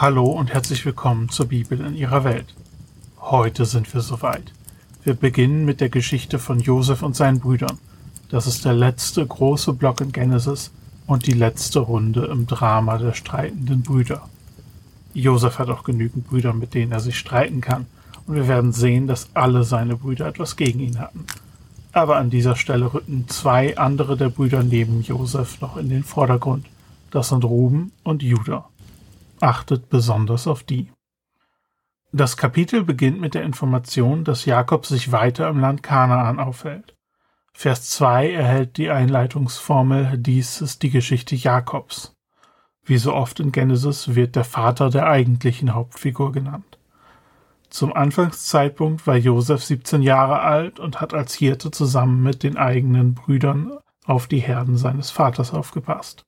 Hallo und herzlich willkommen zur Bibel in ihrer Welt. Heute sind wir soweit. Wir beginnen mit der Geschichte von Josef und seinen Brüdern. Das ist der letzte große Block in Genesis und die letzte Runde im Drama der streitenden Brüder. Josef hat auch genügend Brüder, mit denen er sich streiten kann, und wir werden sehen, dass alle seine Brüder etwas gegen ihn hatten. Aber an dieser Stelle rücken zwei andere der Brüder neben Josef noch in den Vordergrund. Das sind Ruben und Judah. Achtet besonders auf die. Das Kapitel beginnt mit der Information, dass Jakob sich weiter im Land Kanaan aufhält. Vers 2 erhält die Einleitungsformel, dies ist die Geschichte Jakobs. Wie so oft in Genesis wird der Vater der eigentlichen Hauptfigur genannt. Zum Anfangszeitpunkt war Josef 17 Jahre alt und hat als Hirte zusammen mit den eigenen Brüdern auf die Herden seines Vaters aufgepasst.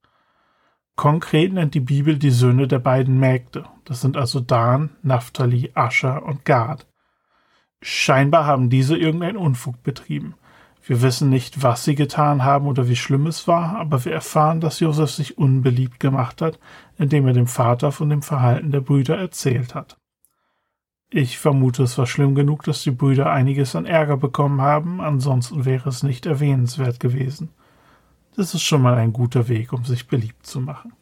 Konkret nennt die Bibel die Söhne der beiden Mägde. Das sind also Dan, Naphtali, Ascher und Gad. Scheinbar haben diese irgendeinen Unfug betrieben. Wir wissen nicht, was sie getan haben oder wie schlimm es war, aber wir erfahren, dass Josef sich unbeliebt gemacht hat, indem er dem Vater von dem Verhalten der Brüder erzählt hat. Ich vermute, es war schlimm genug, dass die Brüder einiges an Ärger bekommen haben, ansonsten wäre es nicht erwähnenswert gewesen. Das ist schon mal ein guter Weg, um sich beliebt zu machen.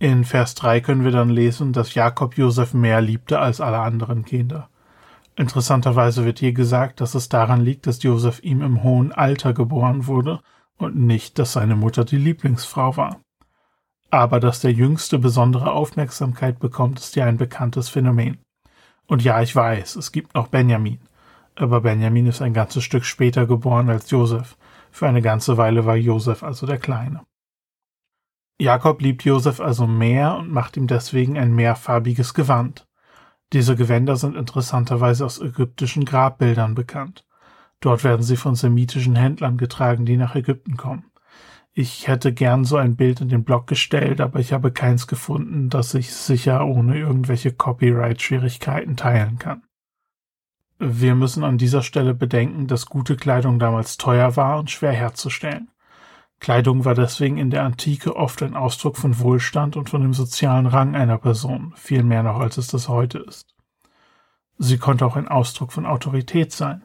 In Vers 3 können wir dann lesen, dass Jakob Josef mehr liebte als alle anderen Kinder. Interessanterweise wird hier gesagt, dass es daran liegt, dass Josef ihm im hohen Alter geboren wurde und nicht, dass seine Mutter die Lieblingsfrau war. Aber dass der Jüngste besondere Aufmerksamkeit bekommt, ist ja ein bekanntes Phänomen. Und ja, ich weiß, es gibt noch Benjamin. Aber Benjamin ist ein ganzes Stück später geboren als Josef. Für eine ganze Weile war Josef also der Kleine. Jakob liebt Josef also mehr und macht ihm deswegen ein mehrfarbiges Gewand. Diese Gewänder sind interessanterweise aus ägyptischen Grabbildern bekannt. Dort werden sie von semitischen Händlern getragen, die nach Ägypten kommen. Ich hätte gern so ein Bild in den Blog gestellt, aber ich habe keins gefunden, das ich sicher ohne irgendwelche Copyright-Schwierigkeiten teilen kann. Wir müssen an dieser Stelle bedenken, dass gute Kleidung damals teuer war und schwer herzustellen. Kleidung war deswegen in der Antike oft ein Ausdruck von Wohlstand und von dem sozialen Rang einer Person, viel mehr noch als es das heute ist. Sie konnte auch ein Ausdruck von Autorität sein.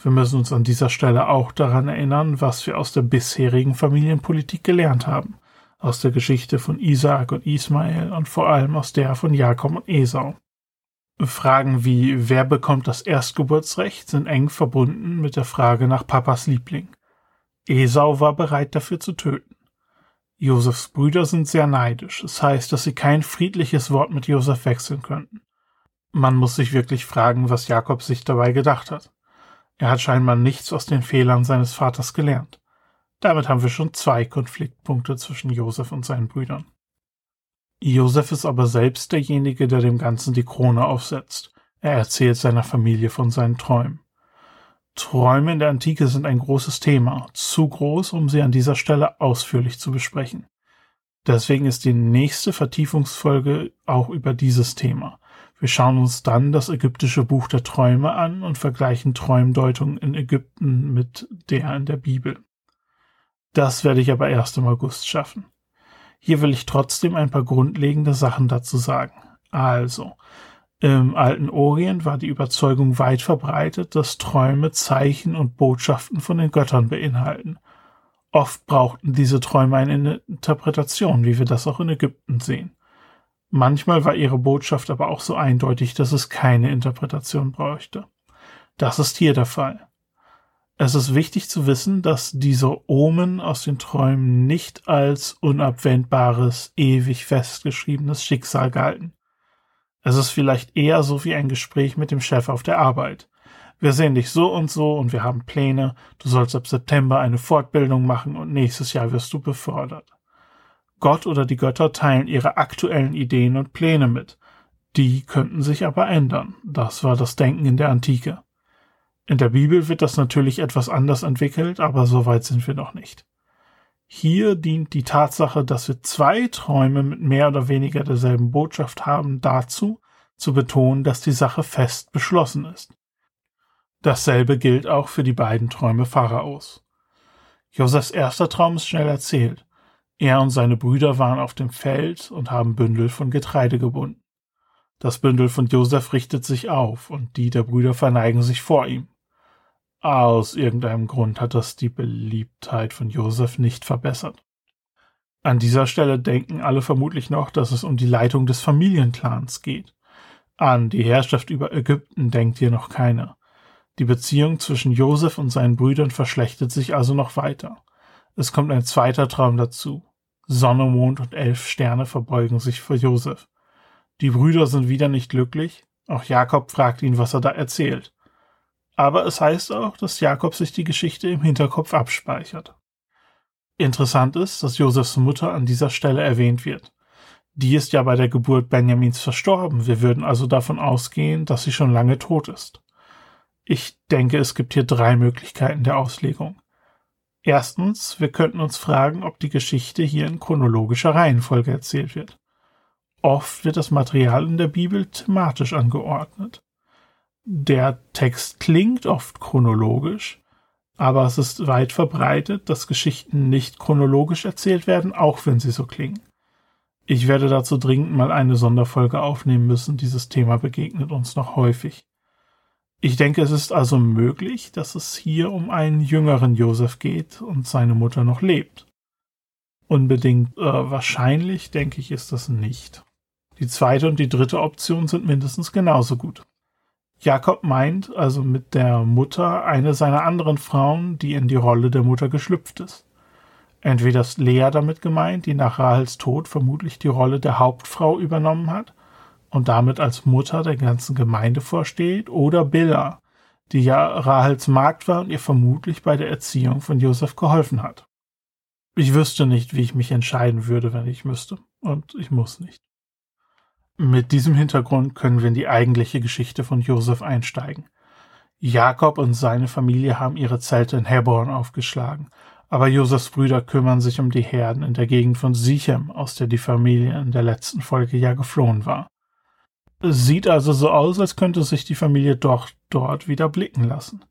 Wir müssen uns an dieser Stelle auch daran erinnern, was wir aus der bisherigen Familienpolitik gelernt haben, aus der Geschichte von Isaak und Ismael und vor allem aus der von Jakob und Esau. Fragen wie wer bekommt das Erstgeburtsrecht sind eng verbunden mit der Frage nach Papas Liebling. Esau war bereit dafür zu töten. Josefs Brüder sind sehr neidisch, das heißt, dass sie kein friedliches Wort mit Josef wechseln könnten. Man muss sich wirklich fragen, was Jakob sich dabei gedacht hat. Er hat scheinbar nichts aus den Fehlern seines Vaters gelernt. Damit haben wir schon zwei Konfliktpunkte zwischen Josef und seinen Brüdern. Josef ist aber selbst derjenige, der dem Ganzen die Krone aufsetzt. Er erzählt seiner Familie von seinen Träumen. Träume in der Antike sind ein großes Thema, zu groß, um sie an dieser Stelle ausführlich zu besprechen. Deswegen ist die nächste Vertiefungsfolge auch über dieses Thema. Wir schauen uns dann das ägyptische Buch der Träume an und vergleichen Träumdeutungen in Ägypten mit der in der Bibel. Das werde ich aber erst im August schaffen. Hier will ich trotzdem ein paar grundlegende Sachen dazu sagen. Also, im alten Orient war die Überzeugung weit verbreitet, dass Träume Zeichen und Botschaften von den Göttern beinhalten. Oft brauchten diese Träume eine Interpretation, wie wir das auch in Ägypten sehen. Manchmal war ihre Botschaft aber auch so eindeutig, dass es keine Interpretation bräuchte. Das ist hier der Fall. Es ist wichtig zu wissen, dass diese Omen aus den Träumen nicht als unabwendbares, ewig festgeschriebenes Schicksal galten. Es ist vielleicht eher so wie ein Gespräch mit dem Chef auf der Arbeit. Wir sehen dich so und so und wir haben Pläne, du sollst ab September eine Fortbildung machen und nächstes Jahr wirst du befördert. Gott oder die Götter teilen ihre aktuellen Ideen und Pläne mit. Die könnten sich aber ändern. Das war das Denken in der Antike. In der Bibel wird das natürlich etwas anders entwickelt, aber so weit sind wir noch nicht. Hier dient die Tatsache, dass wir zwei Träume mit mehr oder weniger derselben Botschaft haben, dazu, zu betonen, dass die Sache fest beschlossen ist. Dasselbe gilt auch für die beiden Träume Pharaos. Josefs erster Traum ist schnell erzählt. Er und seine Brüder waren auf dem Feld und haben Bündel von Getreide gebunden. Das Bündel von Josef richtet sich auf und die der Brüder verneigen sich vor ihm. Aus irgendeinem Grund hat das die Beliebtheit von Josef nicht verbessert. An dieser Stelle denken alle vermutlich noch, dass es um die Leitung des Familienclans geht. An die Herrschaft über Ägypten denkt hier noch keiner. Die Beziehung zwischen Josef und seinen Brüdern verschlechtert sich also noch weiter. Es kommt ein zweiter Traum dazu. Sonne, Mond und elf Sterne verbeugen sich vor Josef. Die Brüder sind wieder nicht glücklich. Auch Jakob fragt ihn, was er da erzählt. Aber es heißt auch, dass Jakob sich die Geschichte im Hinterkopf abspeichert. Interessant ist, dass Josefs Mutter an dieser Stelle erwähnt wird. Die ist ja bei der Geburt Benjamins verstorben. Wir würden also davon ausgehen, dass sie schon lange tot ist. Ich denke, es gibt hier drei Möglichkeiten der Auslegung. Erstens, wir könnten uns fragen, ob die Geschichte hier in chronologischer Reihenfolge erzählt wird. Oft wird das Material in der Bibel thematisch angeordnet. Der Text klingt oft chronologisch, aber es ist weit verbreitet, dass Geschichten nicht chronologisch erzählt werden, auch wenn sie so klingen. Ich werde dazu dringend mal eine Sonderfolge aufnehmen müssen, dieses Thema begegnet uns noch häufig. Ich denke, es ist also möglich, dass es hier um einen jüngeren Josef geht und seine Mutter noch lebt. Unbedingt äh, wahrscheinlich, denke ich, ist das nicht. Die zweite und die dritte Option sind mindestens genauso gut. Jakob meint also mit der Mutter eine seiner anderen Frauen, die in die Rolle der Mutter geschlüpft ist. Entweder ist Lea damit gemeint, die nach Rahels Tod vermutlich die Rolle der Hauptfrau übernommen hat und damit als Mutter der ganzen Gemeinde vorsteht, oder Billa, die ja Rahels Magd war und ihr vermutlich bei der Erziehung von Josef geholfen hat. Ich wüsste nicht, wie ich mich entscheiden würde, wenn ich müsste, und ich muss nicht. Mit diesem Hintergrund können wir in die eigentliche Geschichte von Josef einsteigen. Jakob und seine Familie haben ihre Zelte in Hebron aufgeschlagen, aber Josefs Brüder kümmern sich um die Herden in der Gegend von Sichem, aus der die Familie in der letzten Folge ja geflohen war. Es sieht also so aus, als könnte sich die Familie doch dort wieder blicken lassen.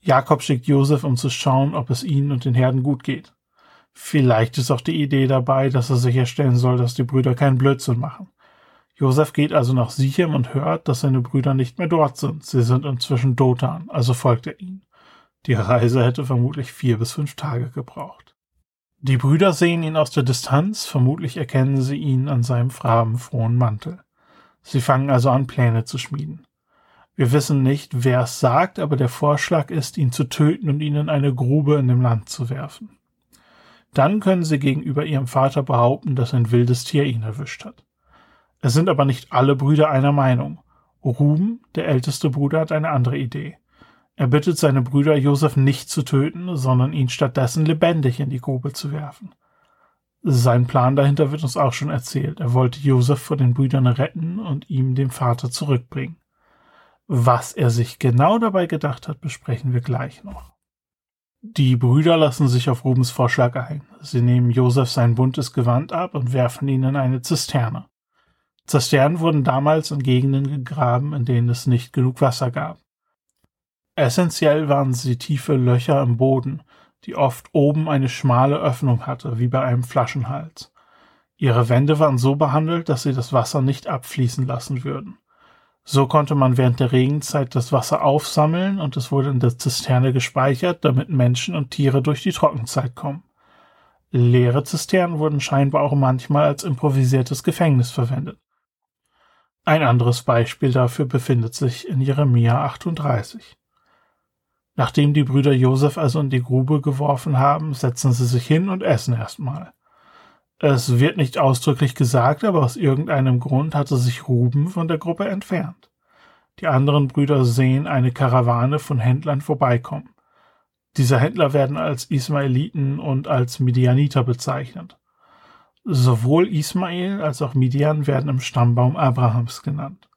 Jakob schickt Josef, um zu schauen, ob es ihnen und den Herden gut geht. Vielleicht ist auch die Idee dabei, dass er sicherstellen soll, dass die Brüder keinen Blödsinn machen. Josef geht also nach Sichem und hört, dass seine Brüder nicht mehr dort sind. Sie sind inzwischen Dotan, also folgt er ihnen. Die Reise hätte vermutlich vier bis fünf Tage gebraucht. Die Brüder sehen ihn aus der Distanz, vermutlich erkennen sie ihn an seinem farbenfrohen Mantel. Sie fangen also an, Pläne zu schmieden. Wir wissen nicht, wer es sagt, aber der Vorschlag ist, ihn zu töten und ihn in eine Grube in dem Land zu werfen. Dann können sie gegenüber ihrem Vater behaupten, dass ein wildes Tier ihn erwischt hat. Es sind aber nicht alle Brüder einer Meinung. Ruben, der älteste Bruder, hat eine andere Idee. Er bittet seine Brüder, Josef nicht zu töten, sondern ihn stattdessen lebendig in die Grube zu werfen. Sein Plan dahinter wird uns auch schon erzählt. Er wollte Josef vor den Brüdern retten und ihm dem Vater zurückbringen. Was er sich genau dabei gedacht hat, besprechen wir gleich noch. Die Brüder lassen sich auf Rubens Vorschlag ein. Sie nehmen Josef sein buntes Gewand ab und werfen ihn in eine Zisterne. Zisternen wurden damals in Gegenden gegraben, in denen es nicht genug Wasser gab. Essentiell waren sie tiefe Löcher im Boden, die oft oben eine schmale Öffnung hatte, wie bei einem Flaschenhals. Ihre Wände waren so behandelt, dass sie das Wasser nicht abfließen lassen würden. So konnte man während der Regenzeit das Wasser aufsammeln und es wurde in der Zisterne gespeichert, damit Menschen und Tiere durch die Trockenzeit kommen. Leere Zisternen wurden scheinbar auch manchmal als improvisiertes Gefängnis verwendet. Ein anderes Beispiel dafür befindet sich in Jeremia 38. Nachdem die Brüder Josef also in die Grube geworfen haben, setzen sie sich hin und essen erstmal. Es wird nicht ausdrücklich gesagt, aber aus irgendeinem Grund hatte sich Ruben von der Gruppe entfernt. Die anderen Brüder sehen eine Karawane von Händlern vorbeikommen. Diese Händler werden als Ismaeliten und als Midianiter bezeichnet. Sowohl Ismael als auch Midian werden im Stammbaum Abrahams genannt.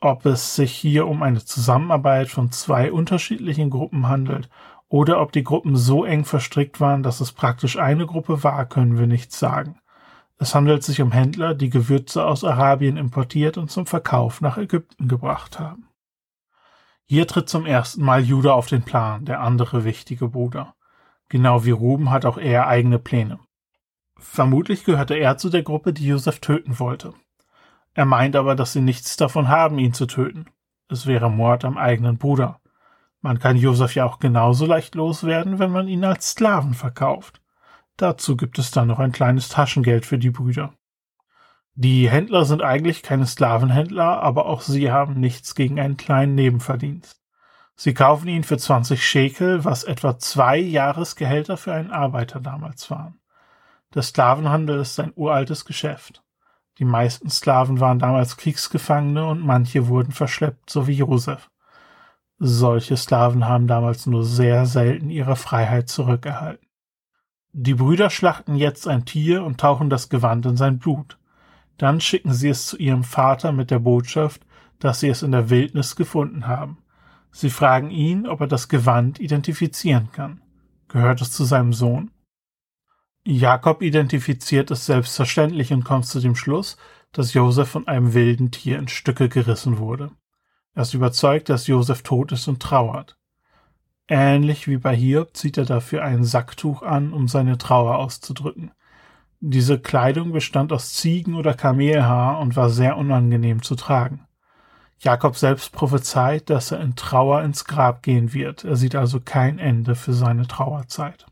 Ob es sich hier um eine Zusammenarbeit von zwei unterschiedlichen Gruppen handelt oder ob die Gruppen so eng verstrickt waren, dass es praktisch eine Gruppe war, können wir nicht sagen. Es handelt sich um Händler, die Gewürze aus Arabien importiert und zum Verkauf nach Ägypten gebracht haben. Hier tritt zum ersten Mal Judah auf den Plan, der andere wichtige Bruder. Genau wie Ruben hat auch er eigene Pläne. Vermutlich gehörte er zu der Gruppe, die Josef töten wollte. Er meint aber, dass sie nichts davon haben, ihn zu töten. Es wäre Mord am eigenen Bruder. Man kann Josef ja auch genauso leicht loswerden, wenn man ihn als Sklaven verkauft. Dazu gibt es dann noch ein kleines Taschengeld für die Brüder. Die Händler sind eigentlich keine Sklavenhändler, aber auch sie haben nichts gegen einen kleinen Nebenverdienst. Sie kaufen ihn für 20 Schekel, was etwa zwei Jahresgehälter für einen Arbeiter damals waren. Der Sklavenhandel ist ein uraltes Geschäft. Die meisten Sklaven waren damals Kriegsgefangene und manche wurden verschleppt, so wie Josef. Solche Sklaven haben damals nur sehr selten ihre Freiheit zurückerhalten. Die Brüder schlachten jetzt ein Tier und tauchen das Gewand in sein Blut. Dann schicken sie es zu ihrem Vater mit der Botschaft, dass sie es in der Wildnis gefunden haben. Sie fragen ihn, ob er das Gewand identifizieren kann. Gehört es zu seinem Sohn? Jakob identifiziert es selbstverständlich und kommt zu dem Schluss, dass Josef von einem wilden Tier in Stücke gerissen wurde. Er ist überzeugt, dass Josef tot ist und trauert. Ähnlich wie bei Hiob zieht er dafür ein Sacktuch an, um seine Trauer auszudrücken. Diese Kleidung bestand aus Ziegen- oder Kamelhaar und war sehr unangenehm zu tragen. Jakob selbst prophezeit, dass er in Trauer ins Grab gehen wird. Er sieht also kein Ende für seine Trauerzeit.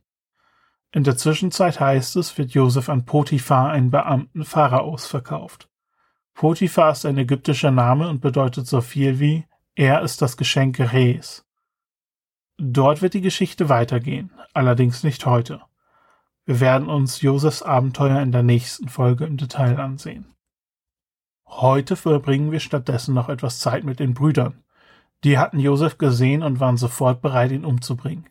In der Zwischenzeit heißt es, wird Josef an Potiphar, einen Beamten Pharaos, verkauft. Potiphar ist ein ägyptischer Name und bedeutet so viel wie er ist das Geschenk Res. Dort wird die Geschichte weitergehen, allerdings nicht heute. Wir werden uns Josefs Abenteuer in der nächsten Folge im Detail ansehen. Heute verbringen wir stattdessen noch etwas Zeit mit den Brüdern. Die hatten Josef gesehen und waren sofort bereit, ihn umzubringen.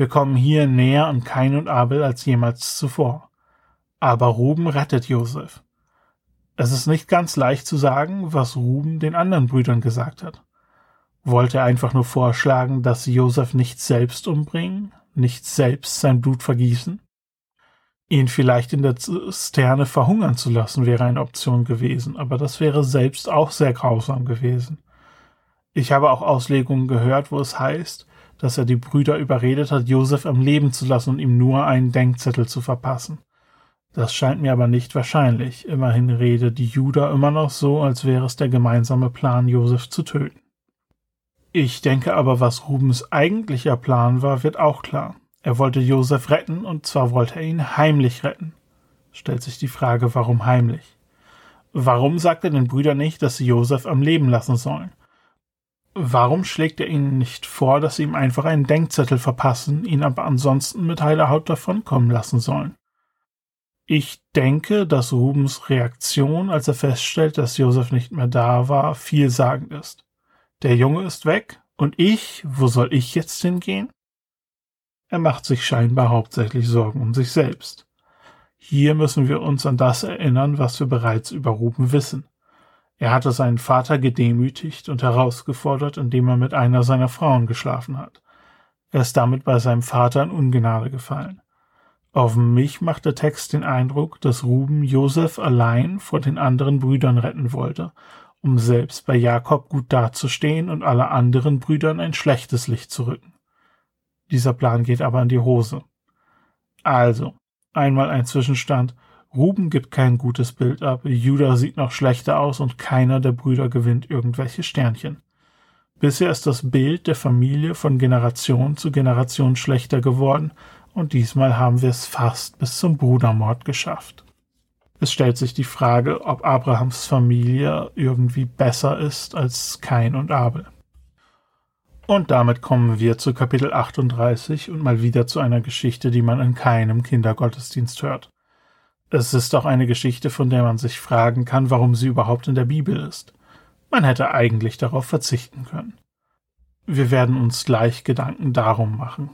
Wir kommen hier näher an Kain und Abel als jemals zuvor. Aber Ruben rettet Josef. Es ist nicht ganz leicht zu sagen, was Ruben den anderen Brüdern gesagt hat. Wollte er einfach nur vorschlagen, dass sie Josef nicht selbst umbringen, nicht selbst sein Blut vergießen? Ihn vielleicht in der Zisterne verhungern zu lassen wäre eine Option gewesen, aber das wäre selbst auch sehr grausam gewesen. Ich habe auch Auslegungen gehört, wo es heißt, dass er die Brüder überredet hat, Josef am Leben zu lassen und ihm nur einen Denkzettel zu verpassen. Das scheint mir aber nicht wahrscheinlich. Immerhin rede die Juda immer noch so, als wäre es der gemeinsame Plan, Josef zu töten. Ich denke aber, was Rubens eigentlicher Plan war, wird auch klar. Er wollte Josef retten, und zwar wollte er ihn heimlich retten. Stellt sich die Frage, warum heimlich? Warum sagt er den Brüdern nicht, dass sie Josef am Leben lassen sollen? Warum schlägt er ihnen nicht vor, dass sie ihm einfach einen Denkzettel verpassen, ihn aber ansonsten mit heiler Haut davonkommen lassen sollen? Ich denke, dass Rubens Reaktion, als er feststellt, dass Josef nicht mehr da war, vielsagend ist. Der Junge ist weg, und ich, wo soll ich jetzt hingehen? Er macht sich scheinbar hauptsächlich Sorgen um sich selbst. Hier müssen wir uns an das erinnern, was wir bereits über Ruben wissen. Er hatte seinen Vater gedemütigt und herausgefordert, indem er mit einer seiner Frauen geschlafen hat. Er ist damit bei seinem Vater in Ungnade gefallen. Auf mich macht der Text den Eindruck, dass Ruben Josef allein vor den anderen Brüdern retten wollte um selbst bei Jakob gut dazustehen und alle anderen Brüdern ein schlechtes Licht zu rücken. Dieser Plan geht aber in die Hose. Also, einmal ein Zwischenstand. Ruben gibt kein gutes Bild ab, Judah sieht noch schlechter aus und keiner der Brüder gewinnt irgendwelche Sternchen. Bisher ist das Bild der Familie von Generation zu Generation schlechter geworden und diesmal haben wir es fast bis zum Brudermord geschafft. Es stellt sich die Frage, ob Abrahams Familie irgendwie besser ist als Kain und Abel. Und damit kommen wir zu Kapitel 38 und mal wieder zu einer Geschichte, die man in keinem Kindergottesdienst hört. Es ist auch eine Geschichte, von der man sich fragen kann, warum sie überhaupt in der Bibel ist. Man hätte eigentlich darauf verzichten können. Wir werden uns gleich Gedanken darum machen.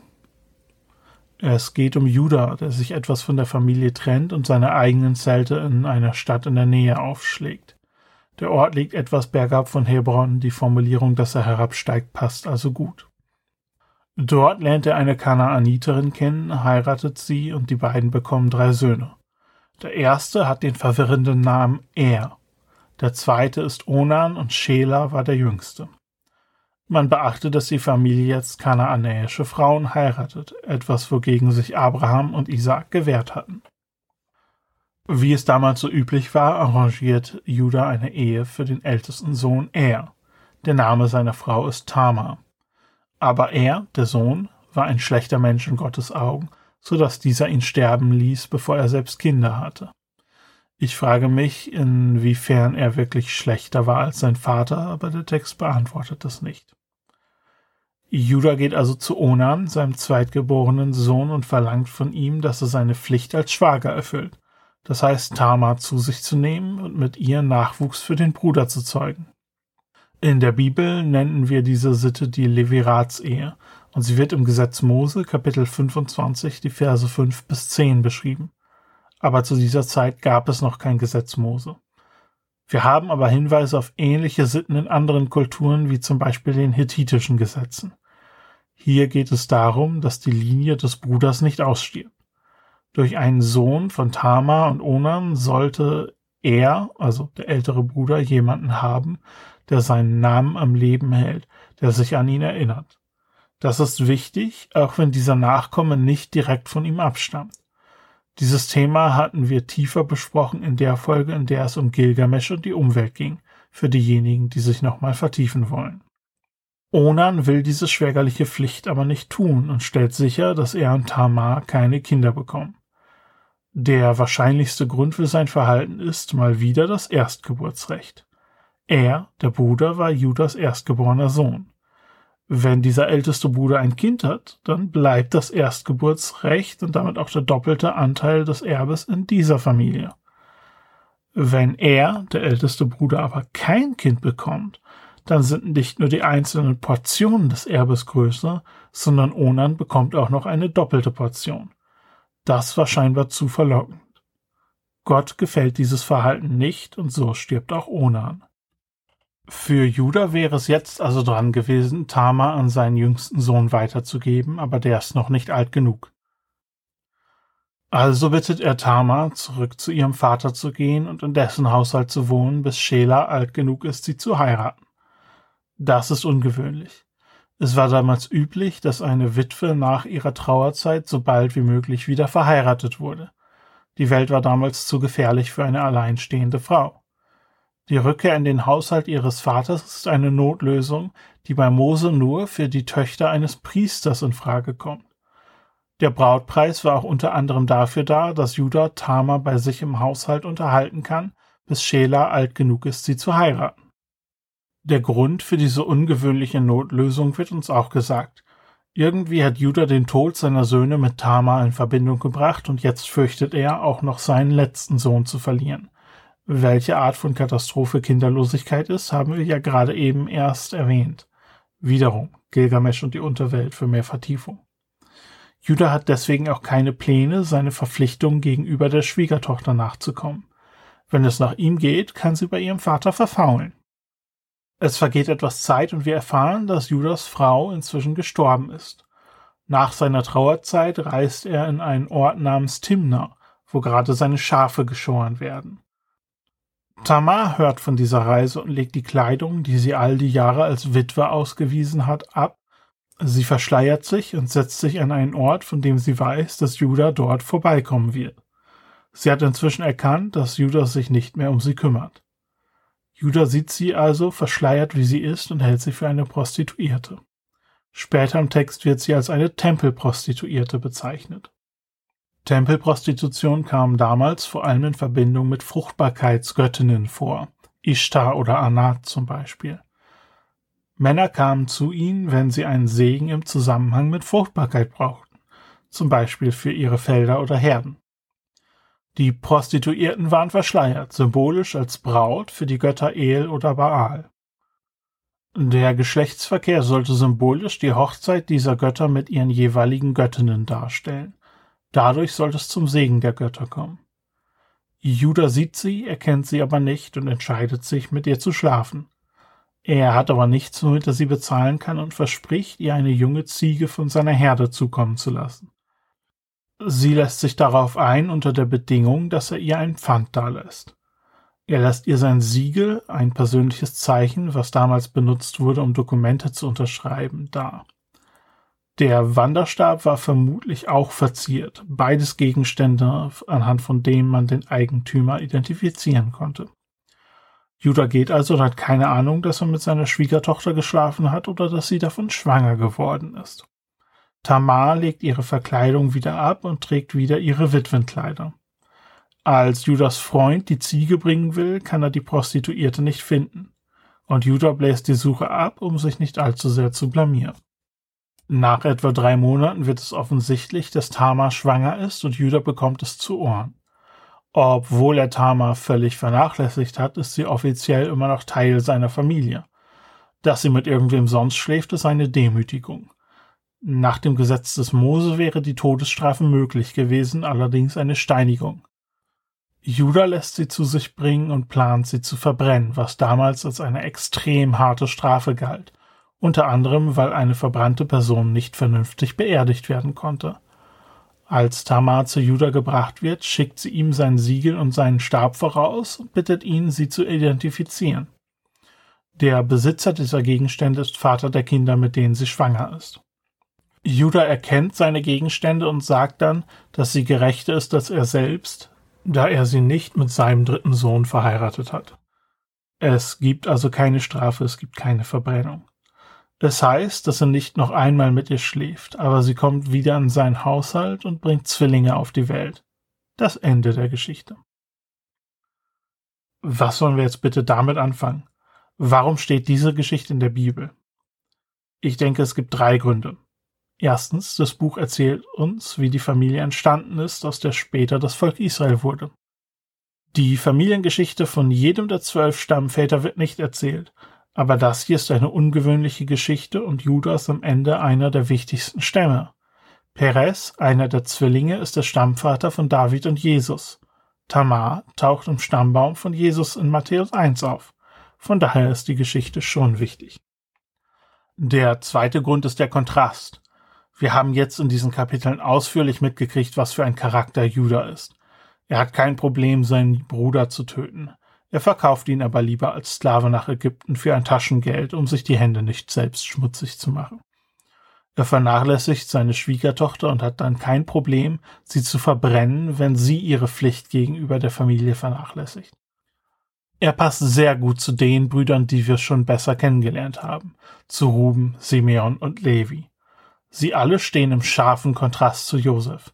Es geht um Judah, der sich etwas von der Familie trennt und seine eigenen Zelte in einer Stadt in der Nähe aufschlägt. Der Ort liegt etwas bergab von Hebron, die Formulierung, dass er herabsteigt, passt also gut. Dort lernt er eine Kanaaniterin kennen, heiratet sie und die beiden bekommen drei Söhne. Der erste hat den verwirrenden Namen Er. Der zweite ist Onan und Schela war der jüngste. Man beachte, dass die Familie jetzt kanaanäische Frauen heiratet, etwas wogegen sich Abraham und Isaak gewehrt hatten. Wie es damals so üblich war, arrangiert Judah eine Ehe für den ältesten Sohn Er. Der Name seiner Frau ist Tamar. Aber er, der Sohn, war ein schlechter Mensch in Gottes Augen, so dass dieser ihn sterben ließ, bevor er selbst Kinder hatte. Ich frage mich, inwiefern er wirklich schlechter war als sein Vater, aber der Text beantwortet das nicht. Judah geht also zu Onan, seinem zweitgeborenen Sohn, und verlangt von ihm, dass er seine Pflicht als Schwager erfüllt. Das heißt, Tamar zu sich zu nehmen und mit ihr Nachwuchs für den Bruder zu zeugen. In der Bibel nennen wir diese Sitte die Leviratsehe und sie wird im Gesetz Mose Kapitel 25 die Verse 5 bis 10 beschrieben. Aber zu dieser Zeit gab es noch kein Gesetz Mose. Wir haben aber Hinweise auf ähnliche Sitten in anderen Kulturen, wie zum Beispiel den hethitischen Gesetzen. Hier geht es darum, dass die Linie des Bruders nicht ausstirbt. Durch einen Sohn von Tama und Onan sollte er, also der ältere Bruder, jemanden haben, der seinen Namen am Leben hält, der sich an ihn erinnert. Das ist wichtig, auch wenn dieser Nachkomme nicht direkt von ihm abstammt. Dieses Thema hatten wir tiefer besprochen in der Folge, in der es um Gilgamesch und die Umwelt ging, für diejenigen, die sich nochmal vertiefen wollen. Onan will diese schwägerliche Pflicht aber nicht tun und stellt sicher, dass er und Tamar keine Kinder bekommen. Der wahrscheinlichste Grund für sein Verhalten ist mal wieder das Erstgeburtsrecht. Er, der Bruder, war Judas erstgeborener Sohn. Wenn dieser älteste Bruder ein Kind hat, dann bleibt das Erstgeburtsrecht und damit auch der doppelte Anteil des Erbes in dieser Familie. Wenn er, der älteste Bruder, aber kein Kind bekommt, dann sind nicht nur die einzelnen Portionen des Erbes größer, sondern Onan bekommt auch noch eine doppelte Portion. Das war scheinbar zu verlockend. Gott gefällt dieses Verhalten nicht und so stirbt auch Onan. Für Judah wäre es jetzt also dran gewesen, Tama an seinen jüngsten Sohn weiterzugeben, aber der ist noch nicht alt genug. Also bittet er Tama, zurück zu ihrem Vater zu gehen und in dessen Haushalt zu wohnen, bis Shela alt genug ist, sie zu heiraten. Das ist ungewöhnlich. Es war damals üblich, dass eine Witwe nach ihrer Trauerzeit so bald wie möglich wieder verheiratet wurde. Die Welt war damals zu gefährlich für eine alleinstehende Frau. Die Rückkehr in den Haushalt ihres Vaters ist eine Notlösung, die bei Mose nur für die Töchter eines Priesters in Frage kommt. Der Brautpreis war auch unter anderem dafür da, dass Judah Tama bei sich im Haushalt unterhalten kann, bis Schela alt genug ist, sie zu heiraten. Der Grund für diese ungewöhnliche Notlösung wird uns auch gesagt. Irgendwie hat Judah den Tod seiner Söhne mit Tama in Verbindung gebracht und jetzt fürchtet er, auch noch seinen letzten Sohn zu verlieren. Welche Art von Katastrophe Kinderlosigkeit ist, haben wir ja gerade eben erst erwähnt. Wiederum Gilgamesch und die Unterwelt für mehr Vertiefung. Judah hat deswegen auch keine Pläne, seine Verpflichtung gegenüber der Schwiegertochter nachzukommen. Wenn es nach ihm geht, kann sie bei ihrem Vater verfaulen. Es vergeht etwas Zeit und wir erfahren, dass Judas Frau inzwischen gestorben ist. Nach seiner Trauerzeit reist er in einen Ort namens Timna, wo gerade seine Schafe geschoren werden. Tamar hört von dieser Reise und legt die Kleidung, die sie all die Jahre als Witwe ausgewiesen hat, ab. Sie verschleiert sich und setzt sich an einen Ort, von dem sie weiß, dass Judah dort vorbeikommen wird. Sie hat inzwischen erkannt, dass Judah sich nicht mehr um sie kümmert. Judah sieht sie also verschleiert, wie sie ist, und hält sie für eine Prostituierte. Später im Text wird sie als eine Tempelprostituierte bezeichnet. Tempelprostitution kam damals vor allem in Verbindung mit Fruchtbarkeitsgöttinnen vor, Ishtar oder Anat zum Beispiel. Männer kamen zu ihnen, wenn sie einen Segen im Zusammenhang mit Fruchtbarkeit brauchten, zum Beispiel für ihre Felder oder Herden. Die Prostituierten waren verschleiert, symbolisch als Braut für die Götter El oder Baal. Der Geschlechtsverkehr sollte symbolisch die Hochzeit dieser Götter mit ihren jeweiligen Göttinnen darstellen. Dadurch sollte es zum Segen der Götter kommen. Judah sieht sie, erkennt sie aber nicht und entscheidet sich, mit ihr zu schlafen. Er hat aber nichts, womit er sie bezahlen kann und verspricht, ihr eine junge Ziege von seiner Herde zukommen zu lassen. Sie lässt sich darauf ein unter der Bedingung, dass er ihr ein Pfand dalässt. Er lässt ihr sein Siegel, ein persönliches Zeichen, was damals benutzt wurde, um Dokumente zu unterschreiben, da. Der Wanderstab war vermutlich auch verziert, beides Gegenstände, anhand von denen man den Eigentümer identifizieren konnte. Judah geht also und hat keine Ahnung, dass er mit seiner Schwiegertochter geschlafen hat oder dass sie davon schwanger geworden ist. Tamar legt ihre Verkleidung wieder ab und trägt wieder ihre Witwenkleider. Als Judas Freund die Ziege bringen will, kann er die Prostituierte nicht finden. Und Judah bläst die Suche ab, um sich nicht allzu sehr zu blamieren. Nach etwa drei Monaten wird es offensichtlich, dass Tamar schwanger ist und Judah bekommt es zu Ohren. Obwohl er Tamar völlig vernachlässigt hat, ist sie offiziell immer noch Teil seiner Familie. Dass sie mit irgendwem sonst schläft, ist eine Demütigung. Nach dem Gesetz des Mose wäre die Todesstrafe möglich gewesen, allerdings eine Steinigung. Judah lässt sie zu sich bringen und plant sie zu verbrennen, was damals als eine extrem harte Strafe galt unter anderem weil eine verbrannte Person nicht vernünftig beerdigt werden konnte. Als Tamar zu Judah gebracht wird, schickt sie ihm sein Siegel und seinen Stab voraus und bittet ihn, sie zu identifizieren. Der Besitzer dieser Gegenstände ist Vater der Kinder, mit denen sie schwanger ist. Judah erkennt seine Gegenstände und sagt dann, dass sie gerechter ist als er selbst, da er sie nicht mit seinem dritten Sohn verheiratet hat. Es gibt also keine Strafe, es gibt keine Verbrennung. Es heißt, dass er nicht noch einmal mit ihr schläft, aber sie kommt wieder in seinen Haushalt und bringt Zwillinge auf die Welt. Das Ende der Geschichte. Was sollen wir jetzt bitte damit anfangen? Warum steht diese Geschichte in der Bibel? Ich denke, es gibt drei Gründe. Erstens, das Buch erzählt uns, wie die Familie entstanden ist, aus der später das Volk Israel wurde. Die Familiengeschichte von jedem der zwölf Stammväter wird nicht erzählt, aber das hier ist eine ungewöhnliche Geschichte und Judah ist am Ende einer der wichtigsten Stämme. Perez, einer der Zwillinge, ist der Stammvater von David und Jesus. Tamar taucht im Stammbaum von Jesus in Matthäus 1 auf. Von daher ist die Geschichte schon wichtig. Der zweite Grund ist der Kontrast. Wir haben jetzt in diesen Kapiteln ausführlich mitgekriegt, was für ein Charakter Judah ist. Er hat kein Problem, seinen Bruder zu töten. Er verkauft ihn aber lieber als Sklave nach Ägypten für ein Taschengeld, um sich die Hände nicht selbst schmutzig zu machen. Er vernachlässigt seine Schwiegertochter und hat dann kein Problem, sie zu verbrennen, wenn sie ihre Pflicht gegenüber der Familie vernachlässigt. Er passt sehr gut zu den Brüdern, die wir schon besser kennengelernt haben, zu Ruben, Simeon und Levi. Sie alle stehen im scharfen Kontrast zu Josef.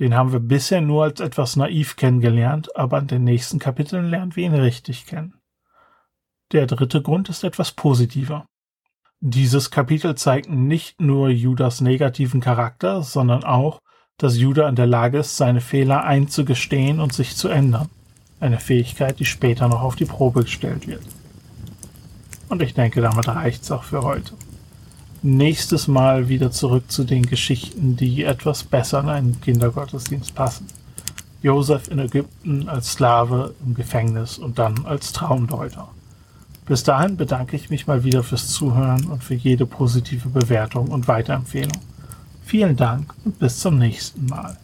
Den haben wir bisher nur als etwas naiv kennengelernt, aber in den nächsten Kapiteln lernen wir ihn richtig kennen. Der dritte Grund ist etwas positiver. Dieses Kapitel zeigt nicht nur Judas negativen Charakter, sondern auch, dass Judah in der Lage ist, seine Fehler einzugestehen und sich zu ändern. Eine Fähigkeit, die später noch auf die Probe gestellt wird. Und ich denke, damit reicht's auch für heute nächstes Mal wieder zurück zu den Geschichten, die etwas besser in einen Kindergottesdienst passen. Josef in Ägypten als Sklave im Gefängnis und dann als Traumdeuter. Bis dahin bedanke ich mich mal wieder fürs Zuhören und für jede positive Bewertung und Weiterempfehlung. Vielen Dank und bis zum nächsten Mal.